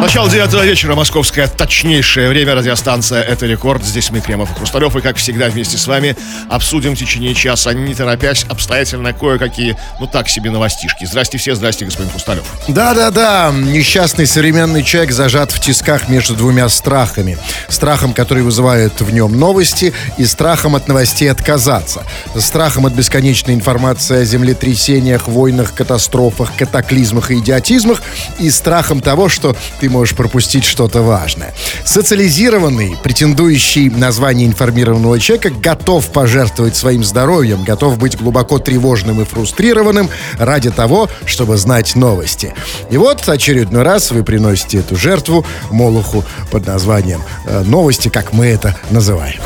Начало девятого вечера, московское точнейшее время, радиостанция «Это рекорд». Здесь мы, Кремов и Хрусталев, и, как всегда, вместе с вами обсудим в течение часа, не торопясь, обстоятельно кое-какие, ну так себе, новостишки. Здрасте все, здрасте, господин Хрусталев. Да-да-да, несчастный современный человек зажат в тисках между двумя страхами. Страхом, который вызывает в нем новости, и страхом от новостей отказаться. Страхом от бесконечной информации о землетрясениях, войнах, катастрофах, катаклизмах и идиотизмах, и страхом того, что ты можешь пропустить что-то важное. Социализированный, претендующий на звание информированного человека, готов пожертвовать своим здоровьем, готов быть глубоко тревожным и фрустрированным ради того, чтобы знать новости. И вот очередной раз вы приносите эту жертву Молоху под названием э, «Новости», как мы это называем.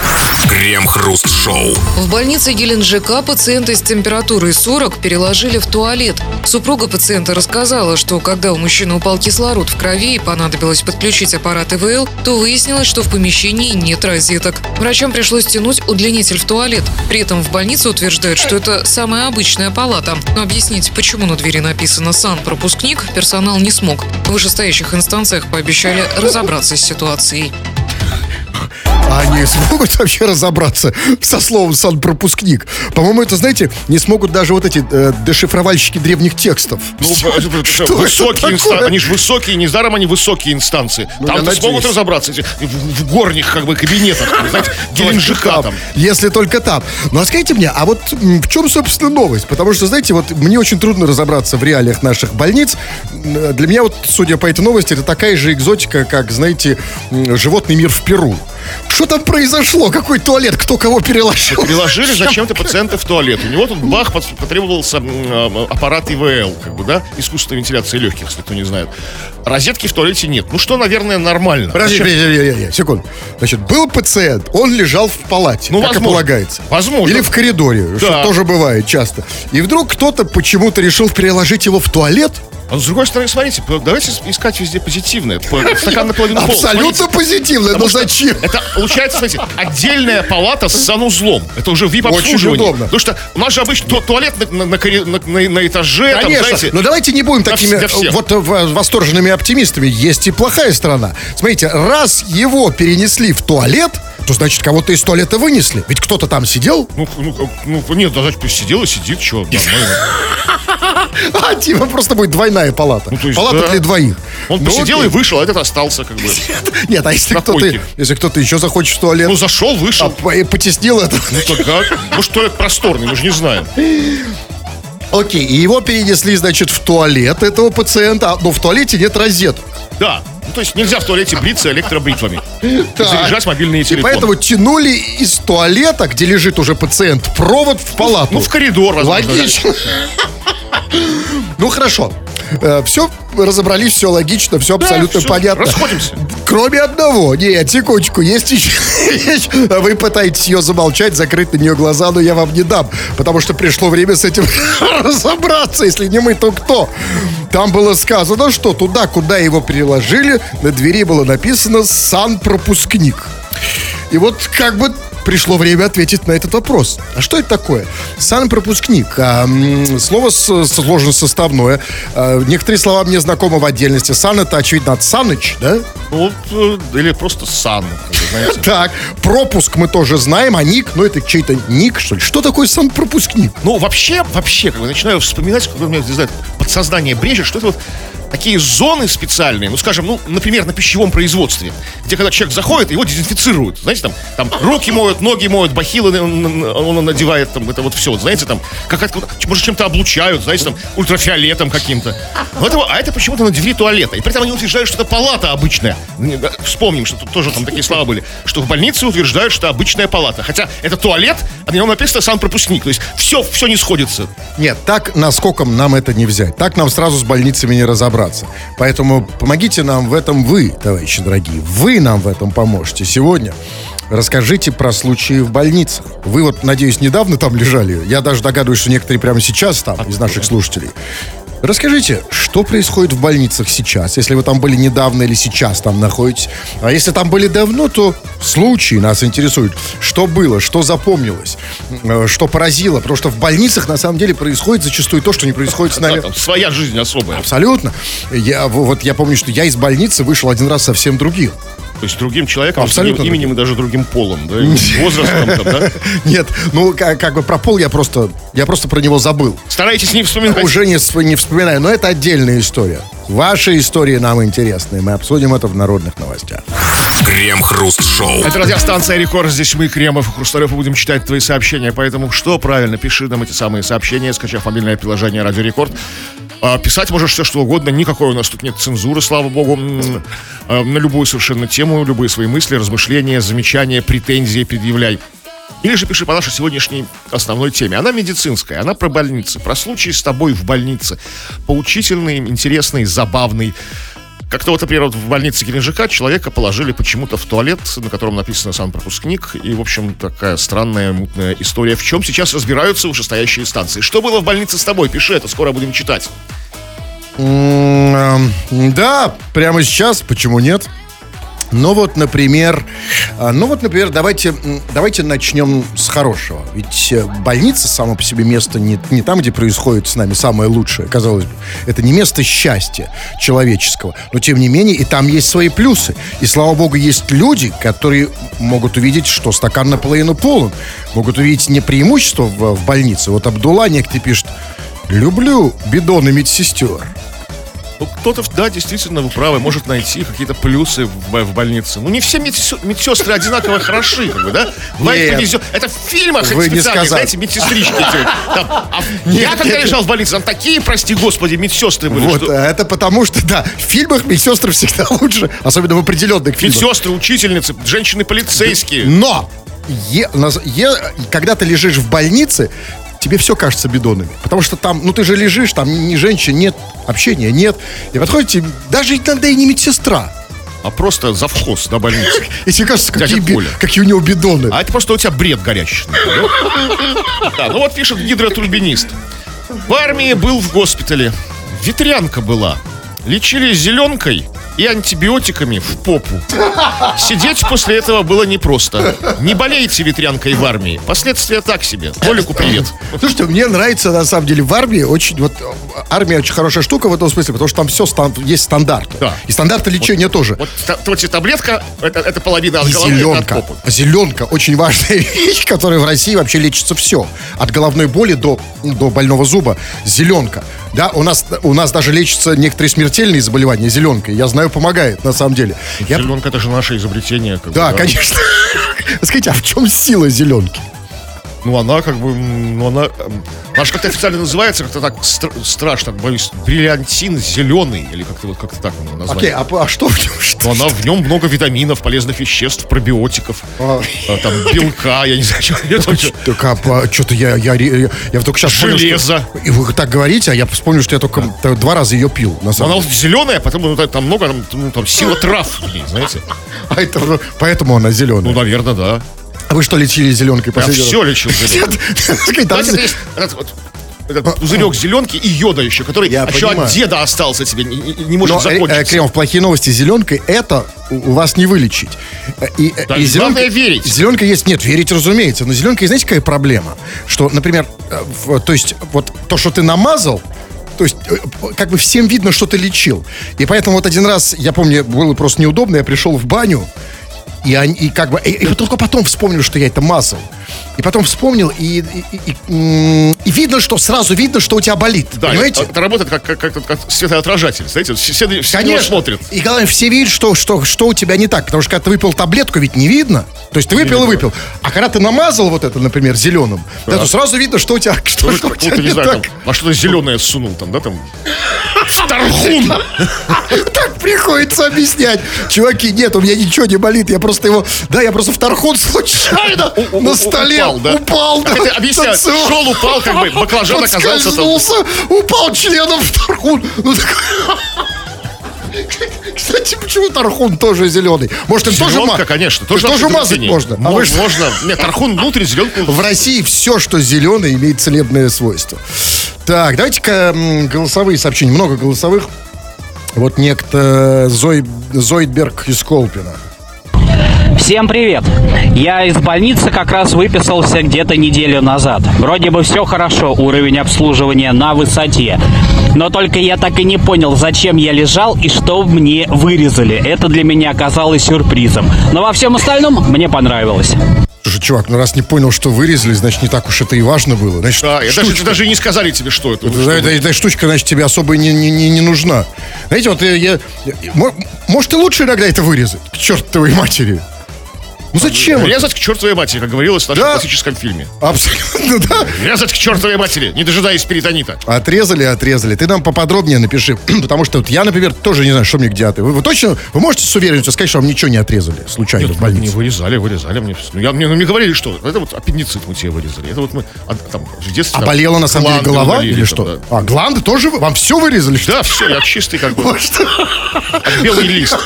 Крем-хруст-шоу. В больнице Геленджика пациента с температурой 40 переложили в туалет. Супруга пациента рассказала, что когда у мужчины упал кислород в крови и понадобилось подключить аппарат ИВЛ, то выяснилось, что в помещении нет розеток. Врачам пришлось тянуть удлинитель в туалет. При этом в больнице утверждают, что это самая обычная палата. Но объяснить, почему на двери написано «Сан-пропускник», персонал не смог. В вышестоящих инстанциях пообещали разобраться с ситуацией. А они смогут вообще разобраться со словом «санпропускник»? По-моему, это, знаете, не смогут даже вот эти э, дешифровальщики древних текстов. Ну, Что это- это это высокие инстанции, они же высокие, недаром они высокие инстанции. Ну, Там смогут разобраться в, в горних как бы кабинетах, знаете, Геленджика там. Если только там. Ну а скажите мне, а вот в чем, собственно, новость? Потому что, знаете, вот мне очень трудно разобраться в реалиях наших больниц. Для меня вот, судя по этой новости, это такая же экзотика, как, знаете, животный мир в Перу. Что там произошло? Какой туалет? Кто кого переложил? Переложили зачем-то пациента в туалет. У него тут бах, потребовался аппарат ИВЛ, как бы, да, искусственной вентиляции легких, если кто не знает. Розетки в туалете нет. Ну что, наверное, нормально. Подожди, подожди, подожди, подожди, секунду. Значит, был пациент, он лежал в палате, Ну, как возможно. и полагается. Возможно. Или в коридоре, что Да. тоже бывает часто. И вдруг кто-то почему-то решил переложить его в туалет. А с другой стороны, смотрите, давайте искать везде позитивное. Стакан наполовину полон. Абсолютно Смотрите, позитивно, но что зачем? Это получается, смотрите, отдельная палата с санузлом. Это уже Очень VIP-обслуживание. удобно. Потому что у нас же обычно ту- туалет на, на- на на- этаже, там, Конечно, знаете, но давайте не будем такими вс- для всех. вот э, восторженными оптимистами. Есть и плохая сторона. Смотрите, раз его перенесли в туалет, то значит кого-то из туалета вынесли. Ведь кто-то там сидел, Ну, ну, ну, нет, да, значит, пусть сидел и сидит, что, нормально. а типа просто будет двойная палата. Ну, то есть, палата да. для двоих. Он Ну, посидел окей. и вышел, а этот остался, как бы. Нет, а если кто-то, если кто-то еще захочет в туалет, Ну, зашел, вышел. а, и потеснил это. Ну, так как? Может, туалет просторный, мы же не знаем. Окей, и его перенесли, значит, в туалет этого пациента, а- но в туалете нет розеток. Да. Ну, то есть нельзя в туалете бриться электробритвами. И Так. заряжать мобильные И телефоны. поэтому тянули из туалета, где лежит уже пациент, провод в палату. Ну, в коридор, возможно. Логично. Ну хорошо. Все разобрались, все логично, все абсолютно всё, понятно. расходимся. Кроме одного. Нет, секундочку, есть еще вещь. Вы пытаетесь ее замолчать, закрыть на нее глаза, но я вам не дам. Потому что пришло время с этим разобраться. Если не мы, то кто? Там было сказано, что туда, куда его переложили, на двери было написано «Сан-пропускник». И вот как бы пришло время ответить на этот вопрос. А что это такое? Сан-пропускник. А, слово сложно составное. А, некоторые слова мне знакомы в отдельности. Сан это, очевидно, от Саныч, да? Ну, э, или просто сан. Так, пропуск мы тоже знаем, а ник, ну это чей-то ник, что ли? Что такое сан-пропускник? Ну, вообще, вообще, как бы начинаю вспоминать, когда у меня, не знаю, подсознание брежет, что это вот такие зоны специальные, ну, скажем, ну, например, на пищевом производстве, где когда человек заходит, его дезинфицируют, знаете, там, там руки моют, ноги моют, бахилы он, он- надевает, там, это вот все, знаете, там, как это, может, чем-то облучают, знаете, там, ультрафиолетом каким-то. Но это- а это почему-то на двери туалета. И при этом они утверждают, что это палата обычная. Вспомним, что тут тоже там такие слова были, что в больнице утверждают, что обычная палата. Хотя это туалет, а на нем написано санпропускник. То есть все, все не сходится. Нет, так наскоком нам это не взять. Так нам сразу с больницами не разобраться. Поэтому помогите нам в этом вы, товарищи дорогие. Вы нам в этом поможете сегодня. Расскажите про случаи в больницах. Вы вот, надеюсь, недавно там лежали. Я даже догадываюсь, что некоторые прямо сейчас там, из наших слушателей. Расскажите, что происходит в больницах сейчас, если вы там были недавно или сейчас там находитесь? А если там были давно, то случаи нас интересуют. Что было, что запомнилось, э, что поразило? Потому что в больницах на самом деле происходит зачастую то, что не происходит с Да, нами. там своя жизнь особая. Абсолютно. Я, вот я помню, что я из больницы вышел один раз совсем другим. То есть другим человеком, Абсолютно с другим именем и даже другим полом, да? Возрастом там, да? Нет, ну как, как бы про пол я просто, я просто про него забыл. Старайтесь не вспоминать. Уже не, не вспоминаю, но это отдельная история. Ваши истории нам интересны, мы обсудим это в народных новостях. Крем-хруст-шоу. Это радиостанция Рекорд. Здесь мы, Кремов и Хрусталев, и будем читать твои сообщения. Поэтому что правильно, пиши нам эти самые сообщения, скачав мобильное приложение Радио Рекорд. А, писать можешь все, что угодно. Никакой у нас тут нет цензуры, слава богу. А, на любую совершенно тему, любые свои мысли, размышления, замечания, претензии предъявляй. Или же пиши по нашей сегодняшней основной теме. Она медицинская, она про больницы, про случай с тобой в больнице. Поучительный, интересный, забавный. Как-то вот, например, вот в больнице Геленджика человека положили почему-то в туалет, на котором написано сам пропускник. И, в общем, такая странная, мутная история. В чем сейчас разбираются вышестоящие инстанции. Что было в больнице с тобой? Пиши это, скоро будем читать. Эм, Да, прямо сейчас, почему нет? Ну вот, например, а, ну вот, например, давайте, давайте начнем с хорошего. Ведь э, больница само по себе место не, не там, где происходит с нами самое лучшее, казалось бы. Это не место счастья человеческого. Но тем не менее, и там есть свои плюсы. И слава богу, есть люди, которые могут увидеть, что стакан наполовину полон. Могут увидеть не преимущество в, в больнице. Вот Абдулла некто пишет, люблю бидоны медсестер. Ну, кто-то, да, действительно, вы правы, может найти какие-то плюсы в, в больнице. Ну, не все медсестры одинаково хороши, как бы, да? Бывает, Нет. повезет. Это в фильмах Вы не специальных, сказали. знаете, медсестрички. там. А Нет, я когда нет. лежал в больнице, там такие, прости господи, медсестры были. Вот, что- а это потому что, да, в фильмах медсестры всегда лучше, особенно в определенных фильмах. Медсестры, учительницы, женщины-полицейские. Но, е- е- когда ты лежишь в больнице, тебе все кажется бидонами. Потому что там, ну ты же лежишь, там ни женщин нет, общения нет. И подходит тебе, даже иногда и не медсестра. А просто завхоз на больнице. И тебе кажется, какие, би- какие у него бидоны. А это просто у тебя бред горящий. да? Да, ну вот пишет гидротурбинист. В армии был в госпитале. Ветрянка была. Лечили зеленкой и антибиотиками в попу. Сидеть после этого было непросто. Не болейте ветрянкой в армии. Последствия так себе. Толику привет. Слушайте, мне нравится, на самом деле, в армии очень, вот, армия очень хорошая штука в этом смысле, потому что там все, есть стандарты. Да. И стандарты лечения тоже. Вот, та- вот тебе таблетка, это, это половина от И головы, это от зеленка. попы. Зеленка очень важная вещь, которая в России вообще лечится все. От головной боли до, до больного зуба. Зеленка. Да, у нас, у нас даже лечатся некоторые смертельные заболевания зеленкой. Я знаю, помогает на самом деле. Я- Зеленка это же наше изобретение. как бы, да, конечно. Скажите, а в чем сила зеленки? Ну, она как бы, ну, она, она же как-то официально называется, как-то так стр- страшно, боюсь, бриллиантин зеленый, или как-то вот как-то так его назвать. Окей, а, а что в нем? Что? Но она, в нем много витаминов, полезных веществ, пробиотиков, А. а, там, белка, я не знаю, что Так, а, что-то я, я, я, я только сейчас понял, что- Железо. И вы так говорите, а я вспомнил, что я только два раза ее пил, на самом она деле. зеленая, потому ну, там- много, там, ну, там сила трав в ней, знаете. А это, ну, поэтому она Ну, зеленая. наверное, да. А вы что лечили зеленкой Я последний раз? все лечил там- Знаете, есть этот пузырек зеленки и йода еще, который Я еще понимаю. от деда остался тебе, не, не- может Но, э, э, закончиться. Кремов, плохие новости зеленкой, это у вас не вылечить. Э, И, э, Да, и главное верить. Зеленка есть, нет, верить, разумеется. Но зеленка, знаете, какая проблема? Что, например, э, в- то есть, вот то, что ты намазал, то есть, э, как бы всем видно, что ты лечил. И поэтому вот один раз, я помню, было просто неудобно, я пришел в баню, и, они, и как бы, и, и только потом вспомнил, что я это мазал. И потом вспомнил, и, и, и- и, видно, что сразу видно, что у тебя болит. Да, понимаете? это, работает как, как, как, как светоотражатель. Знаете, все, все, все Конечно. смотрят. И главное, все видят, что, что, что у тебя не так. Потому что когда ты выпил таблетку, ведь не видно. То есть ты выпил и выпил. А когда ты намазал вот это, например, зеленым, да, то сразу видно, что у тебя, что, Ну, что у тебя не, не знаю, так. там, во что-то зеленое сунул там, да, там. Тархун! Так приходится объяснять. Чуваки, нет, у меня ничего не болит. Я просто его... Да, я просто в тархун случайно на столе упал, да? упал. Да, объясняют? танцевал. Шел, упал, как бы, баклажан оказался там. Упал членом в тархун. Ну, такой... Кстати, почему Тархун тоже зеленый? Может, им тоже Зеленка, ма- конечно. Тоже, тоже мазать можно. А Мо- вы что? Можно. Нет, тархун внутрь, зеленку. В России все, что зеленое, имеет целебное свойство. Так, давайте-ка голосовые сообщения. Много голосовых. Вот некто Зой, Зойдберг из Колпина. Всем привет! Я из больницы как раз выписался где-то неделю назад. Вроде бы все хорошо, уровень обслуживания на высоте. Но только я так и не понял, зачем я лежал и что мне вырезали. Это для меня оказалось сюрпризом. Но во всем остальном мне понравилось. Слушай, чувак, ну раз не понял, что вырезали, значит, не так уж это и важно было. Значит, Да, я даже, штучка. даже и не сказали тебе, что это. Да, эта, эта штучка, значит, тебе особо не, не, не, не нужна. Знаете, вот я, я- я- мо- может, и лучше иногда это вырезать, к чертовой матери. Ну зачем? Резать к чертовой матери, как говорилось в нашем Да. классическом фильме. Абсолютно, да. Резать к чертовой матери, не дожидаясь перитонита. Отрезали, отрезали. Ты нам поподробнее напиши. Потому что вот я, например, тоже не знаю, что мне где ты. Вы, вы точно, вы можете с уверенностью сказать, что вам ничего не отрезали случайно в Не больнице? вырезали, вырезали мне. Ну, я, мне, ну, мне говорили, что это вот аппендицит мы тебе вырезали. Это вот мы а, там в детстве... А болела на самом деле голова удалили или там, что? да. А, гланды тоже? Вам все вырезали? Да, все, я чистый как бы, белый лист.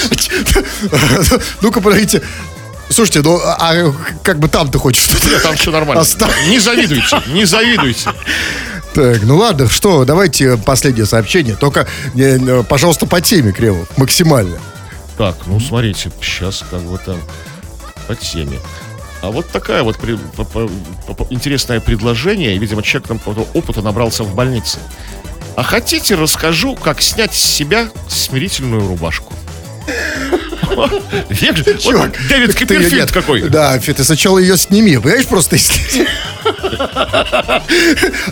Ну-ка, подождите. Слушайте, ну, а а как бы там ты хочешь что-то? Там все нормально. Оставь. Не завидуйте, не завидуйте. Так, ну ладно, что, давайте последнее сообщение. Только, э, пожалуйста, по теме, Кремов, максимально. Так, ну смотрите, сейчас как бы там по теме. А вот такая вот при- по- по- по- интересное предложение, видимо, человек там опыта набрался в больнице. А хотите, расскажу, как снять с себя смирительную рубашку? Вот Дэвид Копперфильд какой. Да, ты сначала ее сними, понимаешь, просто если...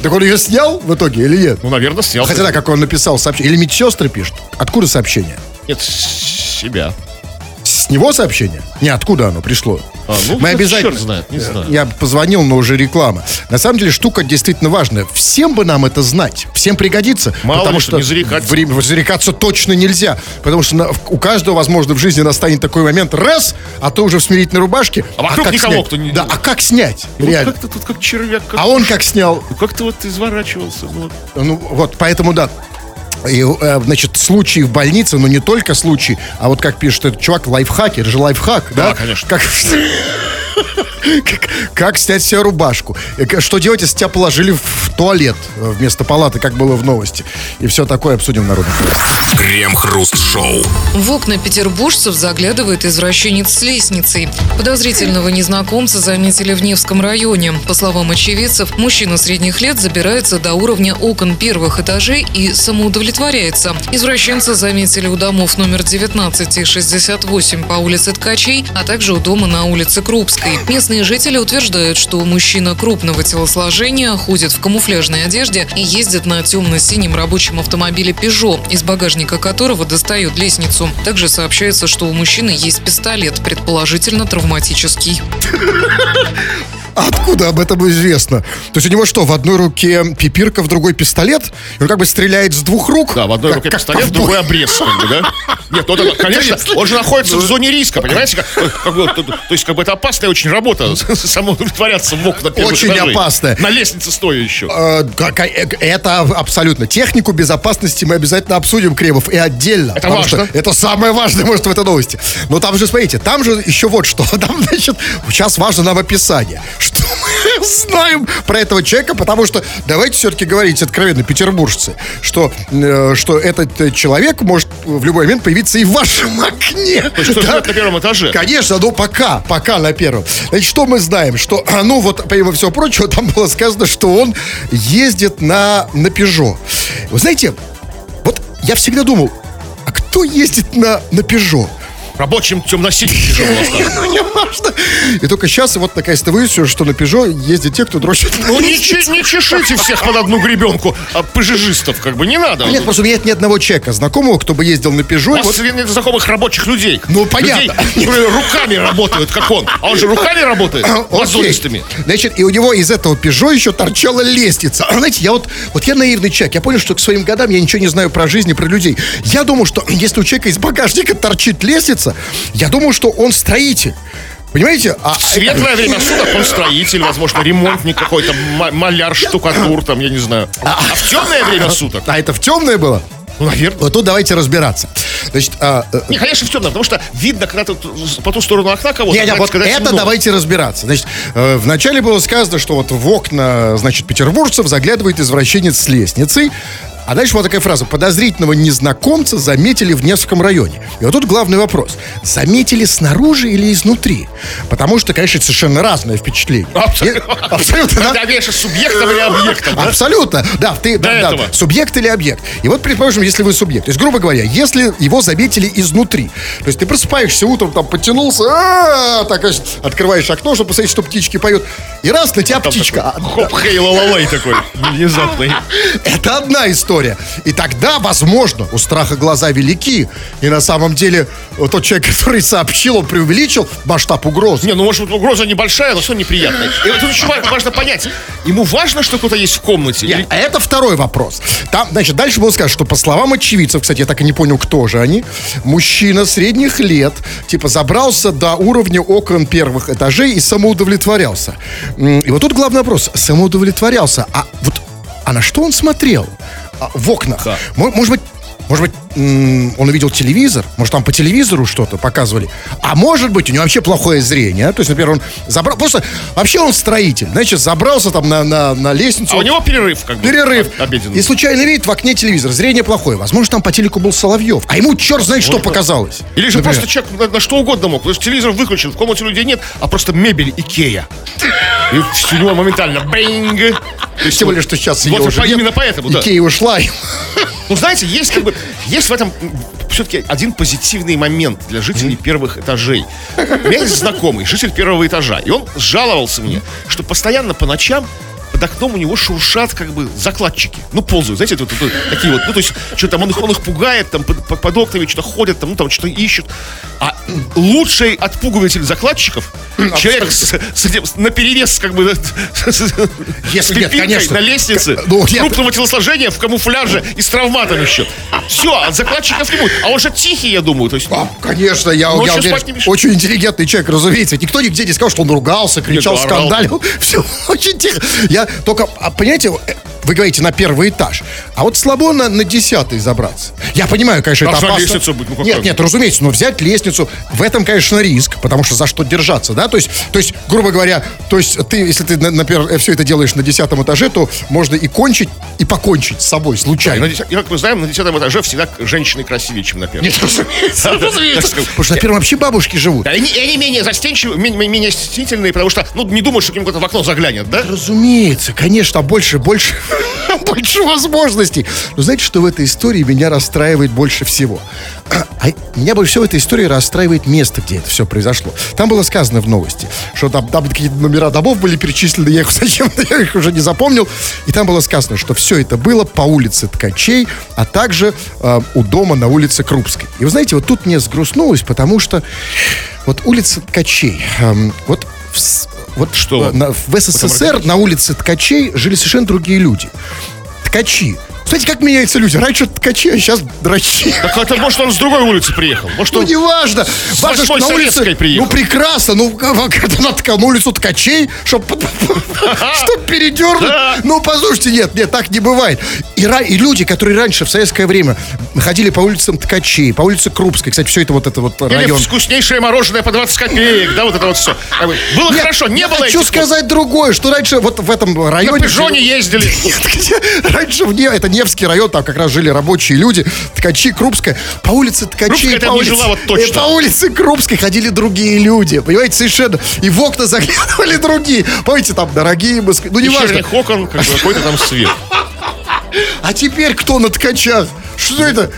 Так он ее снял в итоге или нет? Ну, наверное, снял. Хотя да, как он написал сообщение. Или медсестры пишут. Откуда сообщение? Нет, себя. С него сообщение? Не, откуда оно пришло? А, ну, Мы обязательно... черт знает, не знаю. Я позвонил, но уже реклама. На самом деле штука действительно важная. Всем бы нам это знать. Всем пригодится. Мало потому ли, что что не зарекаться. Время, зарекаться точно нельзя. Потому что на- у каждого, возможно, в жизни настанет такой момент. Раз, а ты уже в смирительной рубашке. А вокруг как никого, снять? кто не- Да, а как снять? Вот Реально. как-то тут как червяк. Как, А он как снял? как ты вот изворачивался. ну вот. Ну, вот, поэтому, да. И, э, значит, случаи в больнице, но не только случаи, а вот как пишет этот чувак, лайфхаки, это же лайфхак, да? Да, конечно. Как, как, как снять себе рубашку. Что делать, если тебя положили в туалет э, вместо палаты, как было в новости. И все такое обсудим новостях. Крем-хруст-шоу. В окна петербуржцев заглядывает извращенец с лестницей. Подозрительного незнакомца заметили в Невском районе. По словам очевидцев, мужчина средних лет забирается до уровня окон первых этажей и самоудовлетворяется. Извращенца заметили у домов номер 19 и 68 по улице Ткачей, а также у дома на улице Крупской. Местные жители утверждают, что мужчина крупного телосложения ходит в камуфляжной одежде и ездит на темно-синем рабочем автомобиле Peugeot, из багажника которого достают лестницу. Также сообщается, что у мужчины есть пистолет, предположительно травматический. А откуда об этом известно? То есть у него что, в одной руке пипирка, в другой пистолет? И он как бы стреляет с двух рук? Да, в одной руке пистолет, в другой обрез? Нет, ну, конечно, он же находится в зоне риска, понимаете? Как, как бы, то, есть, как бы, это опасная очень работа, самоудовлетворяться в окна первых Очень опасная. На лестнице стоя еще. Э, как- э, Это абсолютно. Технику безопасности мы обязательно обсудим, Кремов, и отдельно. Это важно. Это самое важное, может, в этой новости. Но там же, смотрите, там же еще вот что. Там, значит, сейчас важно нам описание. Что мы знаем про этого человека, потому что, давайте все-таки говорить откровенно, петербуржцы, что, э, что этот э, человек может в любой момент появиться и в вашем окне. То есть, кто Да. на первом этаже. Конечно, ну пока, пока на первом. Значит, что мы знаем? Что, а, ну вот, помимо всего прочего, там было сказано, что он ездит на, на Peugeot. Вы знаете, вот я всегда думал, а кто ездит на, на Peugeot? Рабочим темно-синим тяжело важно. И только сейчас вот наконец-то выяснилось, что на Peugeot ездят те, кто дрочит. Ну, не, не чешите всех под одну гребенку, а пыжижистов, как бы, не надо. Нет, просто у меня нет ни одного человека знакомого, кто бы ездил на У Peugeot. и вас нет знакомых рабочих людей. Ну, понятно. Людей, которые руками работают, как он. А он же руками работает, Окей. мозолистыми. Значит, и у него из этого Peugeot еще торчала лестница. А знаете, я вот, вот я наивный человек. Я понял, что к своим годам я ничего не знаю про жизнь и про людей. Я думал, что если у человека из багажника торчит лестница, я думал, что он строитель. Понимаете? А, Светлое время суток он строитель, возможно, ремонтник какой-то, ма- маляр, штукатур, там, я не знаю. А в темное время суток, а это в темное было? ну, наверное. Вот тут давайте разбираться. Значит, а, э, Не, конечно, в темном, потому что видно, когда ты по ту сторону окна кого-то. Не, не, когда- вот это темно. давайте разбираться. Значит, э, вначале было сказано, что вот в окна, значит, петербуржцев заглядывает извращенец с лестницы. А дальше вот такая фраза. Подозрительного незнакомца заметили в Невском районе. И вот тут главный вопрос. Заметили снаружи или изнутри? Потому что, конечно, это совершенно разное впечатление. Абсолютно. Абсолютно, да? Ты субъектом или объектом, да? Абсолютно, да, ты, да, да, этого. субъект или объект. И вот, предположим, если вы субъект, то есть, грубо говоря, если его заметили изнутри, то есть ты просыпаешься утром, там, потянулся, а, так, открываешь окно, чтобы посмотреть, что птички поют, и раз, на тебя птичка. А, Хоп, хей, лалалай такой. Внезапный. Это одна история. И тогда, возможно, у страха глаза велики, и на самом деле вот тот человек, который сообщил, он преувеличил масштаб угрозы. Не, ну может угроза небольшая, но все неприятная. И вот тут еще ва- важно понять, ему важно, что кто-то есть в комнате? Или- А это второй вопрос. Там, значит, дальше было сказано, что по словам очевидцев, кстати, я так и не понял, кто же они, мужчина средних лет, типа, забрался до уровня окон первых этажей и самоудовлетворялся. И вот тут главный вопрос. Самоудовлетворялся. А вот, а на что он смотрел? А, в окнах. Да. Мо- Может быть, может быть, он увидел телевизор, может, там по телевизору что-то показывали. А может быть, у него вообще плохое зрение. а? То есть, например, он забрал. Просто вообще он строитель. Значит, забрался там на, на, на лестницу. А у него перерыв, как бы. Перерыв. об- Обеденный. И случайно видит в окне телевизор. Зрение плохое. Возможно, там по телеку был Соловьев. А ему черт знает, что показалось. Или же Например. просто человек на, на что угодно мог. То есть телевизор выключен, в комнате людей нет, а просто мебель Икея. И у него моментально. То есть Тем более, что сейчас Вот ее уже по- нет. именно поэтому, да. Икея ушла. Ну, знаете, есть как бы, есть в этом все-таки один позитивный момент для жителей первых этажей. У меня есть знакомый, житель первого этажа, и он жаловался мне, что постоянно по ночам под окном у него шуршат как бы закладчики. Ну, ползают, знаете, вот, вот такие вот, ну, то есть, что там он их, он их пугает, там под, под- под окнами что-то ходят, там, ну, там что-то ищут. А лучший отпугиватель закладчиков человек с, с этим, на перевес, как бы, с, с Если нет, конечно. на лестнице, ну, нет. крупного телосложения в камуфляже и с травматом еще. Все, от закладчиков не будет. А он же тихий, я думаю. То есть, А, конечно, я, уверен, очень интеллигентный человек, разумеется. Никто нигде не сказал, что он ругался, кричал, Нет, скандалил. Все очень тихо. Я только, а, понимаете, э, вы говорите на первый этаж, а вот слабо на, на десятый забраться. Я понимаю, конечно, А это опасно. лестница будет? Ну, нет, нет, разумеется, но взять лестницу, в этом, конечно, риск, потому что за что держаться, да? То есть, то есть грубо говоря, то есть ты, если ты, например, все это делаешь на десятом этаже, то можно и кончить, и покончить с собой случайно. деся- и, как мы знаем, на десятом этаже всегда женщины красивее, чем на первом. Нет, разумеется, Да, да, разумеется. Потому что на первом вообще бабушки живут. Да, и они, они менее застенчивые, менее, менее стеснительные, потому что, ну, не думают, что к ним кто-то в окно заглянет, да? Разумеется, конечно, больше, больше, больше возможностей. Но знаете, что в этой истории меня расстраивает больше всего? А меня больше всего в этой истории расстраивает место, где это все произошло. Там было сказано в новости, что там, там какие-то номера домов были перечислены, я их зачем-то я их уже не запомнил. И там было сказано, что все это было по улице Ткачей, а также э, у дома на улице Крупской. И вы знаете, вот тут мне сгрустнулось, потому что вот улица Ткачей, эм, вот вот Что? в СССР на улице Ткачей жили совершенно другие люди. Ткачи. Знаете, как меняются люди? Раньше ткачи, а сейчас драчи. Так это, может, он с другой улицы приехал. Может, Ну, он... неважно. Важно, что на улице... Советской приехал. Ну, прекрасно. Ну, когда на, на улицу ткачей, чтобы чтоб передернуть. Ну, послушайте, нет, нет, так не бывает. И, и люди, которые раньше, в советское время, ходили по улицам ткачей, по улице Крупской, кстати, все это вот это вот Или район. вкуснейшее мороженое по 20 копеек, да, вот это вот все. Было Нет, хорошо, не я было хочу сказать другое, что раньше вот в этом На районе... пижоне ездили. Нет, раньше в Не- это Невский район, там как раз жили рабочие люди, ткачи, Крупская. По улице ткачей, по улице, жила вот точно. и по улице Крупской ходили другие люди, понимаете, совершенно. И в окна заглядывали другие. Помните, там дорогие Москвы, ну неважно. Окон, как бы какой-то там свет. А теперь кто на ткачах? Что это?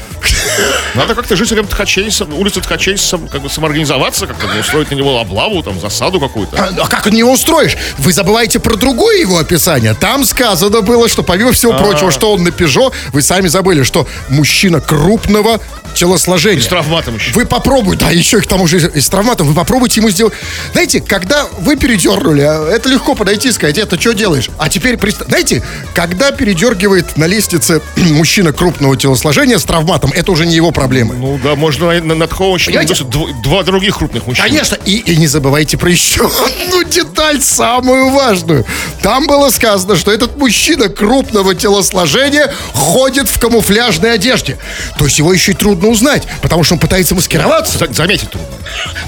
Надо как-то жителям Ткачей, улицы Ткачей сам- как бы самоорганизоваться, как-то устроить на него облаву, там, засаду какую-то. А, а как его устроишь? Вы забываете про другое его описание. Там сказано было, что помимо всего А. прочего, что он на Пежо, вы сами забыли, что мужчина крупного телосложения. С травматом еще. Вы попробуйте, да, еще и к тому же и с травматом, вы попробуйте ему сделать. Знаете, когда вы передернули, а, это легко подойти и сказать, это что делаешь? А теперь, представь, знаете, когда передергивает на лестнице мужчина крупного телосложения с травматом, это уже не его проблемы. Ну да, можно на- над Ховощем Понимаете? дв- два других крупных мужчин. Конечно, и, и не забывайте про еще одну деталь, самую важную. Там было сказано, что этот мужчина крупного телосложения ходит в камуфляжной одежде. То есть его еще и трудно узнать, потому что он пытается маскироваться. За- Заметить трудно.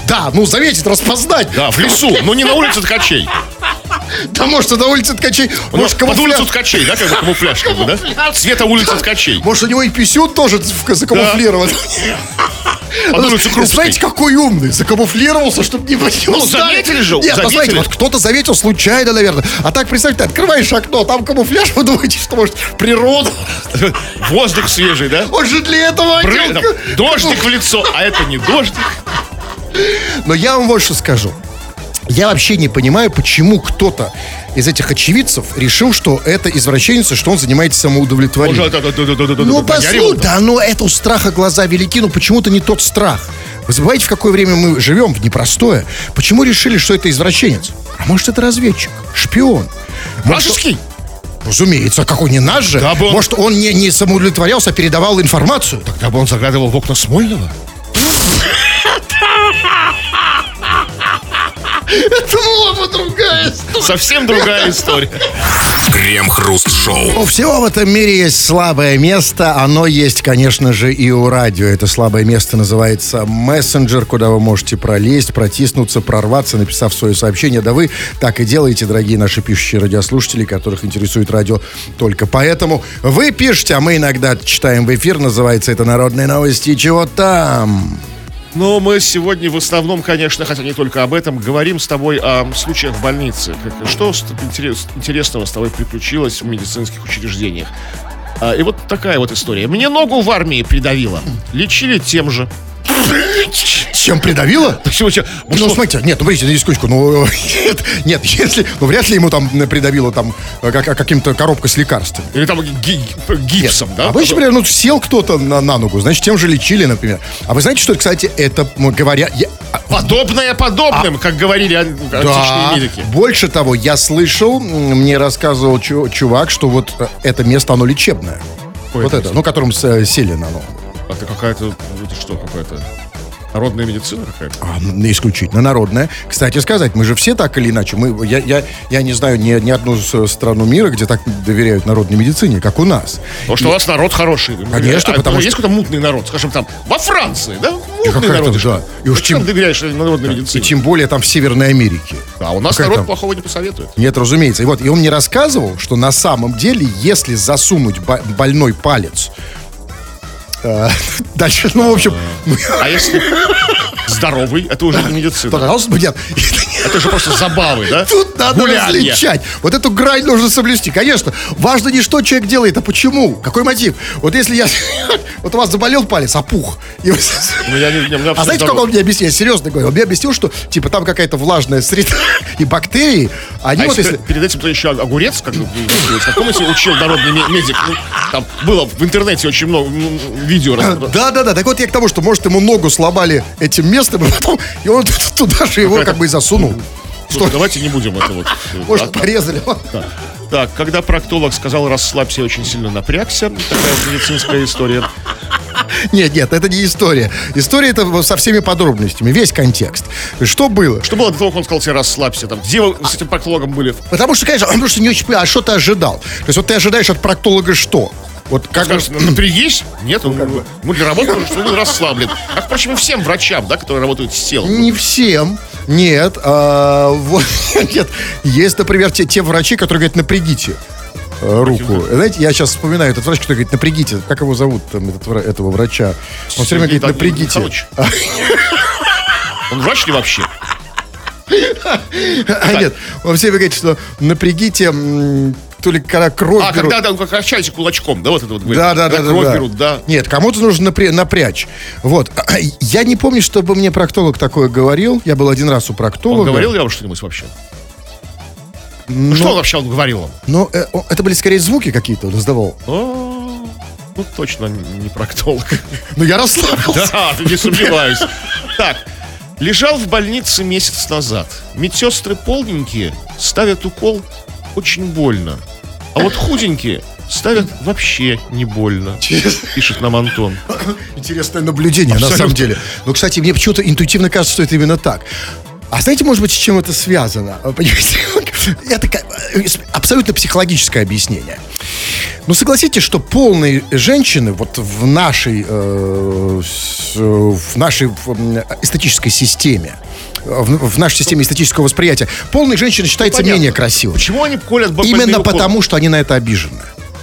Да, ну заметить, распознать. Да, в лесу, но не на улице ткачей. Да может, и на улице ткачей. Ну, Может, камуфляж. улицу ткачей, да, как бы камуфляж, как бы, да? Цвета улицы ткачей. Может, у него и писюн тоже закамуфлирован. Под улицу Крупской. Знаете, какой умный. Закамуфлировался, чтобы не не Ну, заметили же, Нет, заметили. посмотрите, вот кто-то заметил случайно, наверное. А так, представьте, открываешь окно, там камуфляж, вы думаете, что, может, природа. Воздух свежий, да? Он же для этого Бры- Дождик в лицо, а это не дождик. Но я вам вот что скажу. Я вообще не понимаю, почему кто-то из этих очевидцев решил, что это извращенец, что он занимается самоудовлетворением. Может, да, да, да, да, да, да, Ну, нагорел. да, ну это у страха глаза велики, но почему-то не тот страх. Вы забываете, в какое время мы живем, в непростое. Почему решили, что это извращенец? А может, это разведчик, шпион? Вражеский? Разумеется, какой не наш же. Да бы он- Может, он не, не самоудовлетворялся, а передавал информацию. Тогда бы он заглядывал в окна Смольного. Это была бы другая история. Совсем другая история. Крем-хруст-шоу. У всего в этом мире есть слабое место. Оно есть, конечно же, и у радио. Это слабое место называется мессенджер, куда вы можете пролезть, протиснуться, прорваться, написав свое сообщение. Да вы так и делаете, дорогие наши пишущие радиослушатели, которых интересует радио только поэтому. Вы пишете, а мы иногда читаем в эфир. Называется это «Народные новости». Чего там? Но мы сегодня в основном, конечно, хотя не только об этом, говорим с тобой о случаях в больнице. Что интересного с тобой приключилось в медицинских учреждениях? А, и вот такая вот история. Мне ногу в армии придавило. Лечили тем же. Чем придавило? Всё. Ну, смотрите, нет, ну, смотрите, на секундочку, ну, нет, нет, если, ну, вряд ли ему там придавило там э, как, каким-то коробкой с лекарствами. Или там ги- гипсом, да? Обычно, например, ну, сел кто-то на, на ногу, значит, тем же лечили, например. А вы знаете, что, кстати, это, говоря... я- а, Подобное подобным, как говорили ан- античные медики. Больше того, я слышал, мне рассказывал чу- чувак, что вот э, это место, оно лечебное. Какое вот это это, ну, которым э, сели на ногу. А Это какая-то, это что, какая-то народная медицина какая-то? А, н- исключительно народная. Кстати сказать, мы же все так или иначе, мы, я, я, я не знаю ни, ни одну страну мира, где так доверяют народной медицине, как у нас. Потому что у нас народ хороший. Конечно, а, потому есть что- какой-то мутный народ, скажем там, во Франции, да? Мутный народ. и да. И уж тем- доверяешь народной И медицине? тем более там в Северной Америке. А у нас Какая народ там? плохого не посоветует. Нет, разумеется. И вот, и он мне рассказывал, что на самом деле, если засунуть бо- больной палец дальше, ну, в общем, А если здоровый, это уже медицина. пожалуйста, нет, Это же просто забавы, да? тут надо Гулянье. различать. Вот эту грань нужно соблюсти. Конечно, важно не что человек делает, а почему, какой мотив. Вот если я, вот у вас заболел палец, опух. И А всё знаете, как он мне объяснил? Я серьезно говорю. Он мне объяснил, что, типа, там какая-то влажная среда и бактерии, они А вот если если... перед этим еще огурец, как, как помните, учил народный ме- медик, ну, там было в интернете очень много видео. раз- Да, да, да. Так вот я к тому, что, может, ему ногу сломали этим местом, и потом и он туда же его как бы и засунул. Слушай, давайте не будем это вот. э, Может, порезали. Да. Так, когда проктолог сказал расслабься, я очень сильно напрягся. Такая медицинская история. Нет, нет, это не история. История это со всеми подробностями, весь контекст. Что было? Что было до того, как он сказал тебе расслабься? Там, где вы с этим проктологом были? Потому что, конечно, он просто не очень понимает, а что ты ожидал? То есть вот ты ожидаешь от проктолога что? Вот как бы... Скажешь, «Ну, напрягись? Нет, он, ну, для работы, он расслаблен. Как, впрочем, и всем врачам, да, которые работают с телом. Не всем. Нет. а, вот, нет. Есть, например, те, те врачи, которые говорят, напрягите э, руку. Знаете, я сейчас вспоминаю этот врач, который говорит, напрягите. Как его зовут, там, этот этого врача? Он все время говорит, напрягите. Он врач ли вообще? А, нет, он все время говорит, что напрягите, то ли когда кровь А, берут. когда да, как качаете кулачком, да, вот это вот говорит. Да, да, да, Когда кровь да, да. берут, да. Нет, кому-то нужно напря- напрячь. Вот. Я не помню, чтобы мне проктолог такое говорил. Я был один раз у проктолога. Он говорил ли вам что-нибудь вообще? Ну, что он вообще он говорил вам? Но э, о, это были скорее звуки какие-то, он издавал. Ну, точно не проктолог. Ну, я расслабился. Да, не сомневаюсь. Так, лежал в больнице месяц назад. Медсестры полненькие ставят укол очень больно. А вот худенькие ставят вообще не больно. Пишет нам Антон. Интересное наблюдение, на Абсолютно. самом деле. Но, кстати, мне почему-то интуитивно кажется, что это именно так. А знаете, может быть, с чем это связано? Понимаете? Это абсолютно психологическое объяснение. Ну, согласитесь, что полные женщины вот в нашей, э, в нашей эстетической системе, в, в нашей системе эстетического восприятия, полные женщины считаются понятно. менее красивыми. Почему они колят Именно потому, что они на это обижены.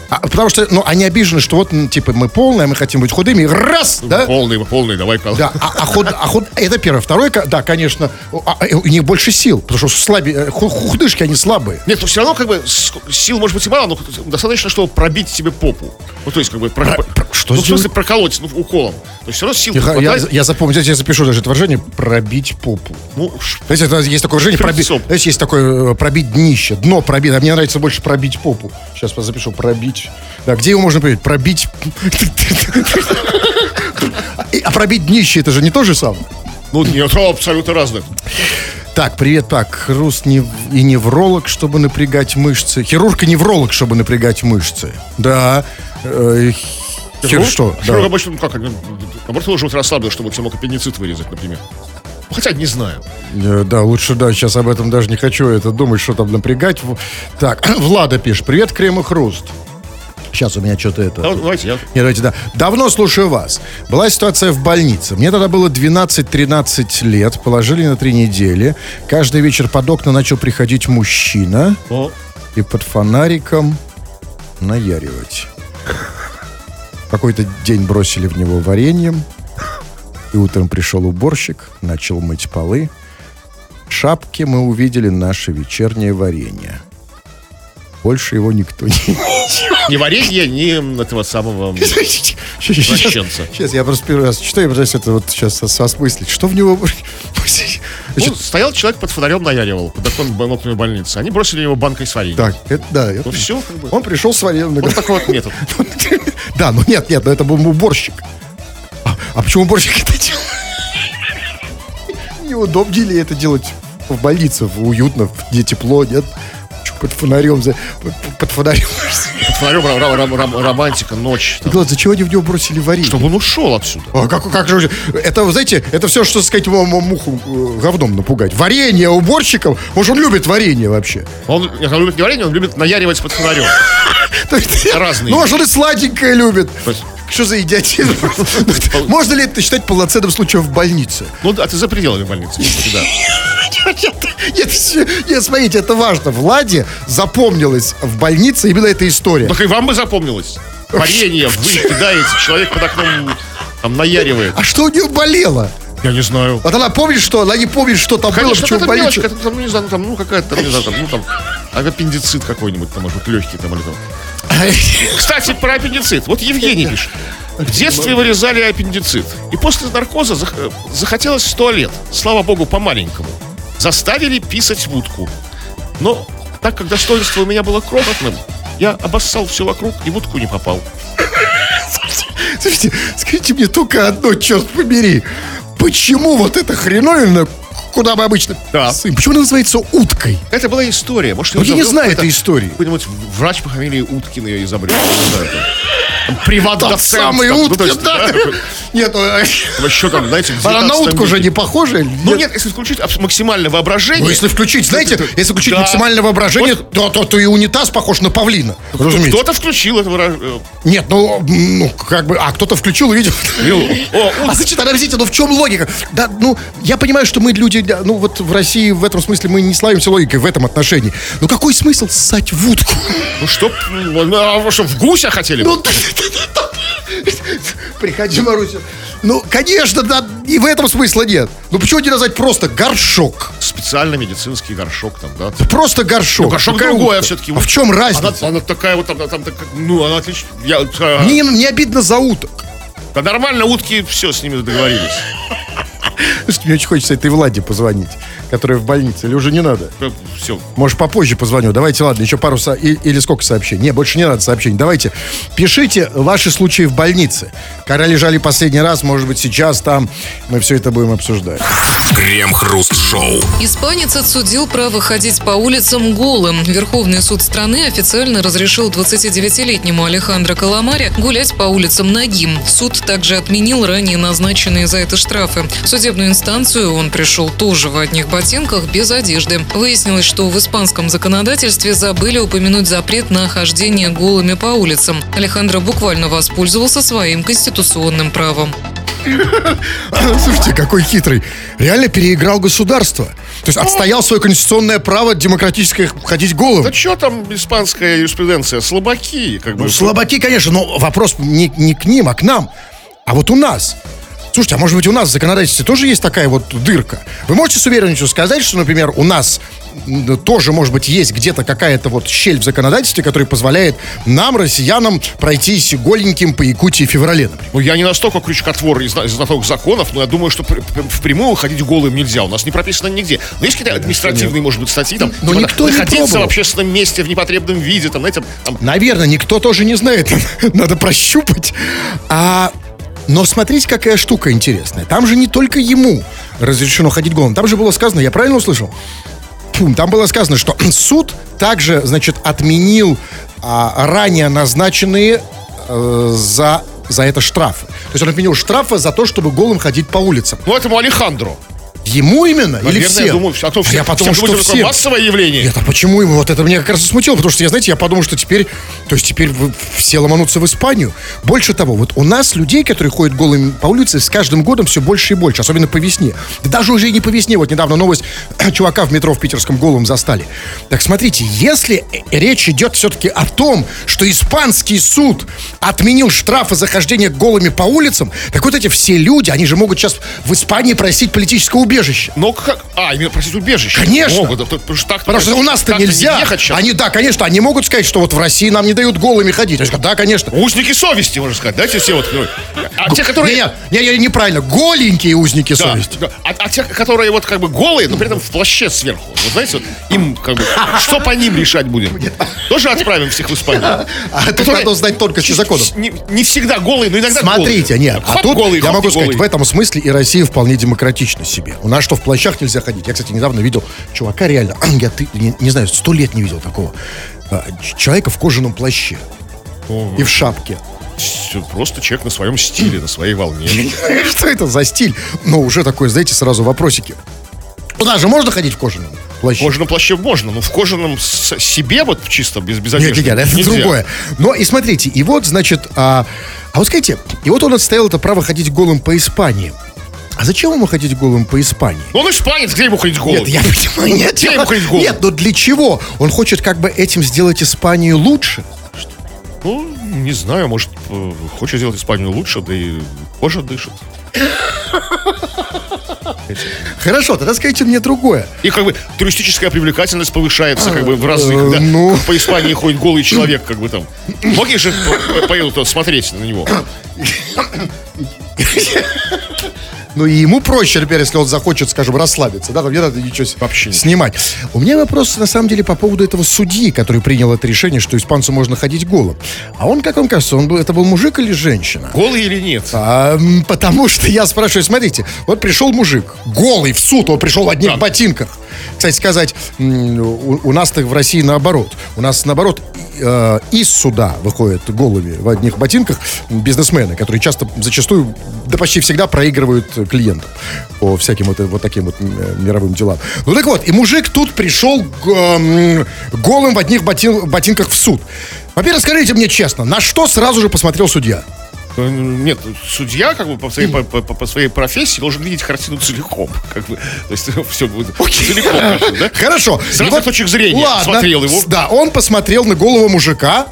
А, потому что, ну, они обижены, что вот, ну, типа, мы полные, мы хотим быть худыми, раз, да? Полный, полный, давай. Да, а, а худ- а худ- это первое. Второе, да, конечно, а, а, у них больше сил, потому что слабе, э, ху- худышки, они слабые. Нет, ну все равно как бы сил может быть и мало, но достаточно, чтобы пробить себе попу. Ну, то есть, как бы... Про, Про- про- что ну, в смысле, проколоть ну, уколом. То есть, все равно сил Я, я- я запомню, я запишу даже это выражение «пробить попу». Ну, Знаете, это есть такое выражение «пробить», Принцип. знаете, есть такое э, «пробить днище», дно пробить, а мне нравится больше «пробить попу». Сейчас запишу «пробить». Да, где его можно пробить? Пробить... А пробить днище, это же не то же самое? ну, нет, абсолютно разных. Так, привет, так, хруст нев- и невролог, чтобы напрягать мышцы. Хирург и невролог, чтобы напрягать мышцы. Да. Э, хир- что? Да. Хирург обычно, ну, как, наоборот, должен быть расслаблен, чтобы тебе мог аппендицит вырезать, например. Хотя не знаю. Э, Да, лучше, да, сейчас об этом даже не хочу это думать, что там напрягать. Так, Влада пишет, привет, крем и хруст. Сейчас у меня что-то это... Давайте, я... Нет, давайте, да. Давно слушаю вас. Была ситуация в больнице. Мне тогда было 12-13 лет. Положили на три недели. Каждый вечер под окна начал приходить мужчина. О, и под фонариком наяривать. Какой-то день бросили в него вареньем, и утром пришел уборщик, начал мыть полы. В шапке мы увидели наше вечернее варенье. Больше его никто не ни варенье, ни этого самого... Извращенца. Сейчас я просто первый раз читаю, я пытаюсь это вот сейчас ос- осмыслить. Что в него... Ну, Значит, стоял человек под фонарем наяривал, под окном окнами больницы. Они бросили его банкой с вареньем. так, это, да. это- Ну, все, как бы. Он пришел с вареньем. Вот такой вот метод. Да, ну нет, нет, ну это был уборщик. А, а почему уборщик это делал? Неудобнее ли это делать в больнице? Уютно, где тепло, нет? Под фонарем, за- под, фонарем. Под фонарем ра- ра- ра- романтика, ночь. Там. главное, зачем они в него бросили варенье? Чтобы он ушел отсюда. А как, как же, это, вы знаете, это все, что сказать, муху э, говном напугать. Варенье уборщиков, может, он любит варенье вообще. Он, он любит не варенье, он любит наяривать под фонарем. Разные. Ну, может, он и сладенькое любит. Что за идиотизм? Можно ли это считать полноценным случаем в больнице? Ну, да, ты за пределами больницы. Нет, нет, смотрите, это важно. Владе запомнилась в больнице именно эта история. Так и вам бы запомнилось. Варенье вы кидаете, человек под окном там наяривает. А что у нее болело? Я не знаю. Вот она помнит, что она не помнит, что там было, Конечно, почему в это мелочь, больнице. это, там, ну, не знаю, ну, там, ну, какая-то, там, не знаю, там, ну, там, аппендицит какой-нибудь, там, может быть, легкий, там, или там. Кстати, про аппендицит. Вот Евгений пишет. В детстве вырезали аппендицит. И после наркоза э, захотелось в туалет. Слава богу, по-маленькому. Заставили писать в утку. Но так как достоинство у меня было крохотным, я обоссал все вокруг и в утку не попал. Слушайте, скажите мне только одно, черт побери. Почему вот эта хреновина, куда мы обычно... Да. Сын, Почему она называется уткой? Это была история. Может, Ну, я не знаю этой истории. Какой-нибудь врач по фамилии Уткин ее изобрел. Приват-доцент. Самый ну, утки, то есть, да? Нет, ну, э, Еще там, знаете, она на 19 утку же веке. не похожа? Ну нет, если включить максимальное воображение... Ну, если включить, знаете, если включить максимальное воображение, то, то, то и унитаз похож на павлина. Разумеется. Кто-то включил это выражение. Нет, ну, ну, как бы, а кто-то включил, увидел. О, А значит, подождите, ну в чем логика? Да, ну, я понимаю, что мы люди, ну вот в России в этом смысле мы не славимся логикой в этом отношении. Но какой смысл ссать в утку? Ну что, ну, а что, в гуся хотели? Ну, приходи, Маруся. Ну, конечно, да, и в этом смысла нет. Ну, почему не назвать просто горшок? Специально медицинский горшок там, да? Просто горшок. Ну, горшок Какая другое утка? все-таки. А в чем Она, разница? она такая вот, там, там, так- ну, она отлично. Я, а, не, не обидно за уток. да нормально, утки, все, с ними договорились. Мне очень хочется этой Владе позвонить. Которая в больнице, или уже не надо? Все. Может, попозже позвоню. Давайте, ладно, еще пару со... или сколько сообщений? Не, больше не надо сообщений. Давайте, пишите ваши случаи в больнице. Когда лежали последний раз, может быть, сейчас там мы все это будем обсуждать. Крем-хруст-шоу. Испанец отсудил право ходить по улицам голым. Верховный суд страны официально разрешил 29-летнему Алехандро Каламаре гулять по улицам нагим. Суд также отменил ранее назначенные за это штрафы. В судебную инстанцию он пришел тоже в одних ботинках без одежды. Выяснилось, что в испанском законодательстве забыли упомянуть запрет на хождение голыми по улицам. Алехандро буквально воспользовался своим конституционным правом. Слушайте, какой хитрый. Реально переиграл государство. То есть отстоял свое конституционное право демократическое ходить голым. Да что там испанская юриспруденция? Слабаки, как бы. Ну, слабаки, конечно, но вопрос не, не к ним, а к нам. А вот у нас. Слушайте, а может быть у нас в законодательстве тоже есть такая вот дырка? Вы можете с уверенностью сказать, что, например, у нас тоже, может быть, есть где-то какая-то вот щель в законодательстве, которая позволяет нам, россиянам, пройтись голеньким по Якутии в феврале, например? Ну, я не настолько крючкотвор и зна- знаток законов, но я думаю, что пр- впрямую ходить голым нельзя. У нас не прописано нигде. Но есть какие-то административные, может быть, статьи там. Но типа, никто не пробовал. в общественном месте в непотребном виде, там, знаете, там, Наверное, никто тоже не знает. Надо прощупать. А, но смотрите, какая штука интересная. Там же не только ему разрешено ходить голым. Там же было сказано, я правильно услышал? Там было сказано, что суд также, значит, отменил а, ранее назначенные э, за, за это штрафы. То есть он отменил штрафы за то, чтобы голым ходить по улицам. ну, этому Алехандро. Ему именно или Наверное, всем? я думаю, а кто все? я подумал, Всем что всем. массовое явление. Нет, а почему ему? Вот это меня как раз и смутило, потому что, я, знаете, я подумал, что теперь, то есть теперь все ломанутся в Испанию. Больше того, вот у нас людей, которые ходят голыми по улице, с каждым годом все больше и больше, особенно по весне. Да даже уже и не по весне. Вот недавно новость чувака в метро в питерском голым застали. Так смотрите, если э, речь идет все-таки о том, что испанский суд отменил штрафы за хождение голыми по улицам, так вот эти все люди, они же могут сейчас в Испании просить политическое убежище. Но как? А, именно просить убежище. Конечно. Могут, да, потому что так Потому что у нас-то нельзя. ехать. Они, да, конечно, они могут сказать, что вот в России нам не дают голыми ходить. Скажу, да, конечно. Узники совести, можно сказать. Дайте все вот. ну, А те, которые... Не, не, не, не, неправильно. Голенькие узники Да, совести. да. А, а те, которые вот как бы голые, но при этом в плаще сверху. Вы знаете, вот им как бы... Что по ним решать будем? Тоже отправим всех в Испанию? А Которые надо узнать тонкости законов. Не, всегда голые, но иногда Смотрите, нет, а тут я могу сказать, в этом смысле и Россия вполне демократична себе. У нас что, в плащах нельзя ходить? Я, кстати, недавно видел чувака реально, я ты, не, не знаю, сто лет не видел такого. А, Человека в кожаном плаще и в шапке. Просто человек на своем стиле, на своей волне. Что это за стиль? Ну, уже такой, знаете, сразу вопросики. У нас же можно ходить в кожаном В плаще? кожаном плаще можно, но в кожаном себе вот чисто, без, без Нет, одежды нет, нет, это нельзя. другое. Но и смотрите, и вот, значит, а, а вот скажите, и вот он отстоял это право ходить голым по Испании. А зачем ему ходить голым по Испании? Ну, Он испанец, где ему ходить голым? Нет, я понимаю, нет, Где ему ходить голым? нет, но для чего? Он хочет как бы этим сделать Испанию лучше. Ну, не знаю, может, э, хочет сделать Испанию лучше, да и кожа дышит. Хорошо, тогда скажите мне другое. И как бы туристическая привлекательность повышается как бы в разы, Э, когда ну. по Испании ходит голый человек, как бы там. Многие же по- по- поедут смотреть на него. Ну и ему проще, например, если он захочет, скажем, расслабиться, да, там не надо ничего Вообще снимать. У меня вопрос, на самом деле, по поводу этого судьи, который принял это решение, что испанцу можно ходить голым. А он, как вам кажется, он был, это был мужик или женщина? Голый или нет? А, потому что я спрашиваю, смотрите, вот пришел мужик, голый в суд, он пришел в одних Да. ботинках. Кстати сказать, у, у нас-то в России наоборот. У нас наоборот э, из суда выходят голыми в одних ботинках бизнесмены, которые часто, зачастую, да почти всегда проигрывают клиентам по всяким вот, вот таким вот э, мировым делам. Ну так вот, и мужик тут пришел м, голым в одних ботин- ботинках в суд. Во-первых, скажите мне честно, на что сразу же посмотрел судья? Э, Нет, судья как бы по своей, по, по- по своей профессии должен видеть картину целиком. Как бы, то есть все будет целиком. как бы, да? Хорошо. С разных точек зрения смотрел его. Да, он посмотрел на голого мужика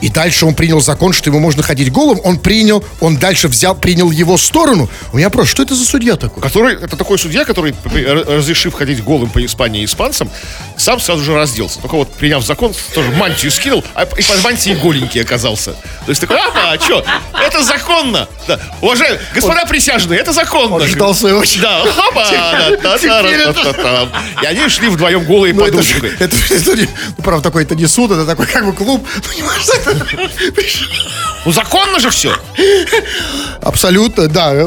И дальше он принял закон, что ему можно ходить голым. Он принял, он дальше взял, принял его сторону. У меня вопрос, что это за судья такой? Который, это такой судья, который, разрешив ходить голым по Испании испанцам, сам сразу же разделся. Только вот, приняв закон, тоже мантию скинул, а и под мантией голенький оказался. То есть такой, а, а что? Это законно! Да. Уважаемые, господа присяжные, это законно! Он ждал своего часа. Да, хапа, да, да, да. И они шли вдвоем голые Ну, под это, это, это ну, правда, такой, это не суд, это такой как бы клуб. Понимаешь, Ну, законно же все. Абсолютно, да,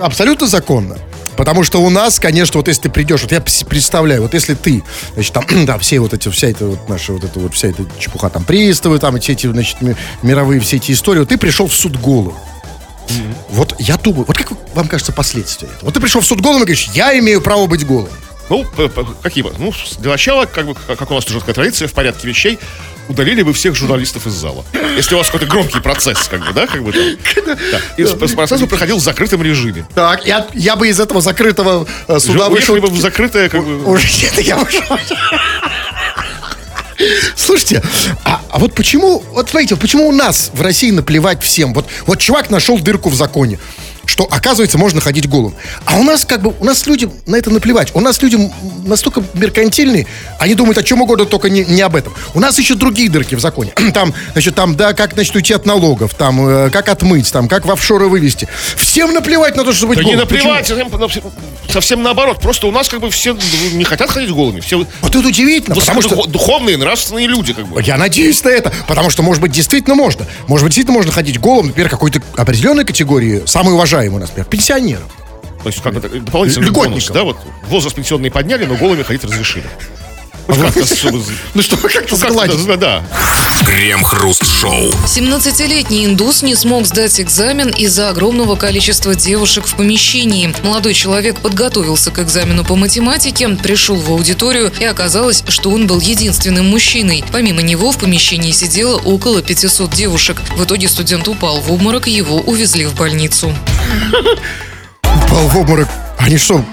абсолютно законно. Потому что у нас, конечно, вот если ты придешь, вот я представляю, вот если ты, значит, там, да, все вот эти, вся эта вот наша вот эта вот вся эта чепуха, там, приставы, там, все эти, значит, ми- мировые все эти истории, вот ты пришел в суд голым. Вот я думаю, вот как вам кажется последствия этого? Вот ты пришел в суд голым и говоришь, я имею право быть голым. Ну, какие? Ну, для начала, как бы, как у нас тоже такая традиция, в порядке вещей, удалили бы всех журналистов из зала. Если у вас какой-то громкий процесс, как бы, да, как бы там. Да. И процесс бы проходил в закрытом режиме. Так, я, я бы из этого закрытого э, суда вышел. Бы в закрытое, как бы... Уже нет, я ушел. Слушайте, а, а вот почему, вот смотрите, почему у нас в России наплевать всем? Вот, вот чувак нашел дырку в законе, что, оказывается, можно ходить голым. А у нас как бы, у нас людям на это наплевать. У нас люди м, настолько меркантильные, они думают о чем угодно, только не, не об этом. У нас еще другие дырки в законе. Там, значит, там, да, как, значит, уйти от налогов, там, э, как отмыть, там, как в офшоры вывести. Всем наплевать на то, чтобы быть Да не голым. Почему? наплевать, совсем, совсем наоборот. Просто у нас как бы все не хотят ходить голыми. Все Вот это удивительно, потому что... духовные, нравственные люди, как бы. Я надеюсь на это, потому что, может быть, действительно можно. Может быть, действительно можно ходить голым, например, какой-то определенной категории, самой уважаемой, например, пенсионеров. То есть как бы дополнительный Льготников. бонус, да, вот возраст пенсионный подняли, но голыми ходить разрешили. Ну, чтобы как-то ну, сгладить. да. Крем-хруст-шоу. 17-летний индус не смог сдать экзамен из-за огромного количества девушек в помещении. Молодой человек подготовился к экзамену по математике, пришел в аудиторию и оказалось, что он был единственным мужчиной. Помимо него в помещении сидело около 500 девушек. В итоге студент упал в обморок, его увезли в больницу. Упал в обморок. Они что,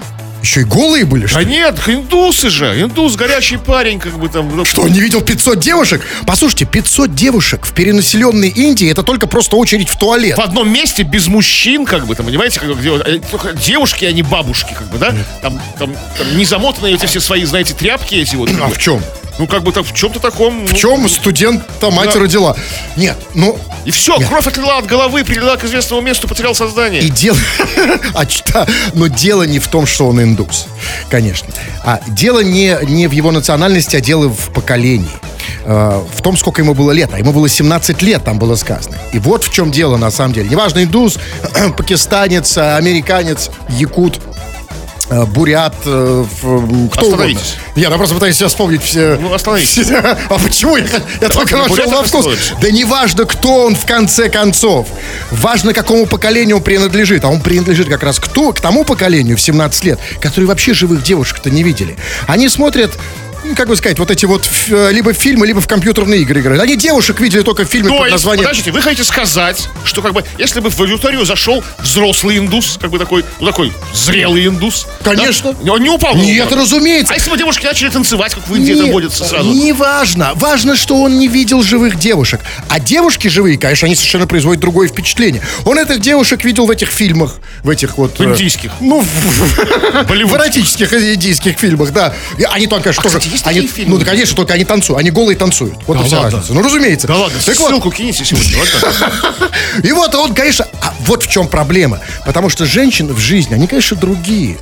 еще и голые были? Что, Да нет, индусы же. Индус, горячий парень, как бы там. что, не видел 500 девушек? Послушайте, 500 девушек в перенаселенной Индии это только просто очередь в туалет. В одном месте без мужчин, как бы, там, понимаете, как, где, э, только девушки, а не бабушки, как бы, да? Там, там, там не замотанные эти все свои, знаете, тряпки эти вот. А в чем? Ну, как бы так в чем-то таком. В чем студента мать Да. родила? Нет, ну, И все, кровь отлила от головы, перелила к известному месту, потерял сознание. И дело... а, да, но дело не в том, что он индус, конечно. А дело не, не в его национальности, а дело в поколении. Э, в том, сколько ему было лет. А ему было 17 лет, там было сказано. И вот в чем дело, на самом деле. Неважно, индус, пакистанец, американец, якут, бурят, э, в- м, кто угодно. Я ну, просто пытаюсь сейчас вспомнить все... Ну, остановитесь. А почему? Я, я только на нашел на вкус. Да не важно, кто он в конце концов. Важно, какому поколению он принадлежит. А он принадлежит как раз к, ту- к тому поколению в 17 лет, которые вообще живых девушек-то не видели. Они смотрят как бы сказать, вот эти вот э, либо фильмы, либо в компьютерные игры играют. Они девушек видели только в фильме То под есть, названием... подождите, вы хотите сказать, что как бы, если бы в аудиторию зашел взрослый индус, как бы такой, ну такой зрелый индус. Конечно. да, он не упал. Нет, обморок. разумеется. А если бы девушки начали танцевать, как в Индии это Не- водится сразу? Не важно. Важно, что он не видел живых девушек. А девушки живые, конечно, они совершенно производят другое впечатление. Он этих девушек видел в этих фильмах. В этих вот... В э, индийских. Ну, в, в эротических и индийских фильмах, да. Они только, конечно, тоже... А, кстати, есть они, такие фильмы? Ну, да, конечно, только они танцуют. Они голые танцуют. Вот и вся ладно? разница. Ну, разумеется. Да ладно, Так вот, ссылку кинете сегодня, и вот он, конечно, а вот в чем проблема. Потому что женщины в жизни, они, конечно, другие.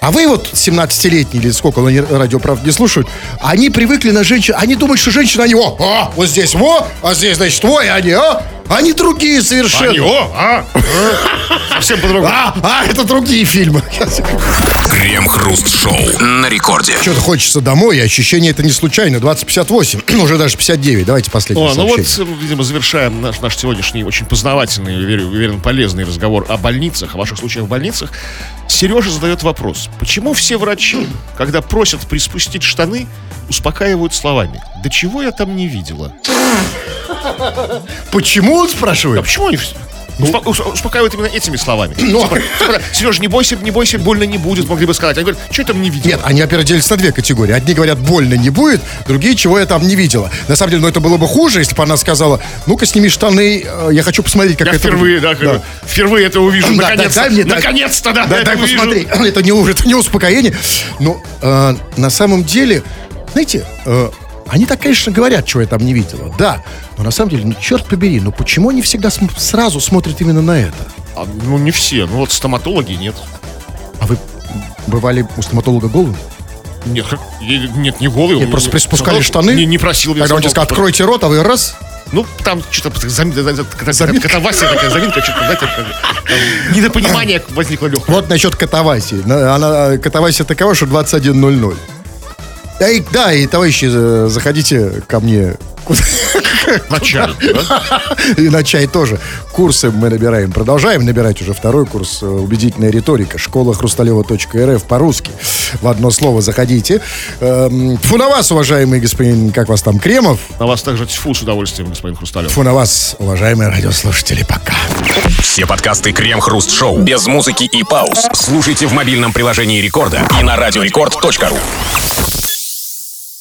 А вы вот 17-летние или сколько, они радио, правда, не слушают, они привыкли на женщин, они думают, что женщины, они, о, а, вот здесь, во, а здесь, значит, во, и они, а, они другие совершенно. Они, о, а, а. Совсем по-другому. А, а, это другие фильмы. Крем-хруст-шоу на рекорде. Что-то хочется домой, и ощущение это не случайно. 2058, уже даже 59. Давайте последнее О, ну вот, сообщение. э, видимо, завершаем наш, наш сегодняшний очень познавательный, уверен, уверен, полезный разговор о больницах, о ваших случаях в больницах. Сережа задает вопрос. Почему все врачи, когда просят приспустить штаны, успокаивают словами? Да чего я там не видела? Почему он А спрашивает? почему они... вс- Успо- ус- успокаивают именно этими словами. Ну, Сереж, не бойся, не бойся, больно не будет, могли бы сказать. Они говорят, что я там не видел? Нет, они делятся на две категории. Одни говорят, больно не будет, другие, чего я там не видела. На самом деле, ну это было бы хуже, если бы она сказала, ну-ка сними штаны, э, я хочу посмотреть, как Я это... впервые, да, выглядит». впервые это увижу. Да, Наконец-то, дай мне, наконец-то, да, Да, это дай увижу. посмотри. Это не, это не успокоение. Но э, на самом деле, знаете, э, они так, конечно, говорят, чего я там не видела. Да, но на самом деле, ну, черт побери, ну почему они всегда см- сразу смотрят именно на это? А, ну, не все. Ну, вот стоматологи нет. А вы бывали у стоматолога голым? Нет, как- я- нет, не голый. Нет, он- просто приспускали штаны? Не, не просил. Когда он тебе сказал, откройте рот, а вы раз... Ну, там что-то зам- за- за- ката- катавасия такая, заминка, что-то, знаете, недопонимание возникло легкое. Вот насчет катавасии. На- Она, катавасия такова, что 21.00. Да, и, да, и товарищи, э, заходите ко мне На чай, да? и на чай тоже. Курсы мы набираем. Продолжаем набирать уже второй курс э, «Убедительная риторика». Школа хрусталева.рф по-русски. В одно слово заходите. Эм, Тьфу на вас, уважаемый господин, как вас там, Кремов? На вас также тьфу с удовольствием, господин Хрусталев. Тьфу на вас, уважаемые радиослушатели, пока. Все подкасты Крем-Хруст-Шоу без музыки и пауз. Слушайте в мобильном приложении Рекорда и на радиорекорд.ру.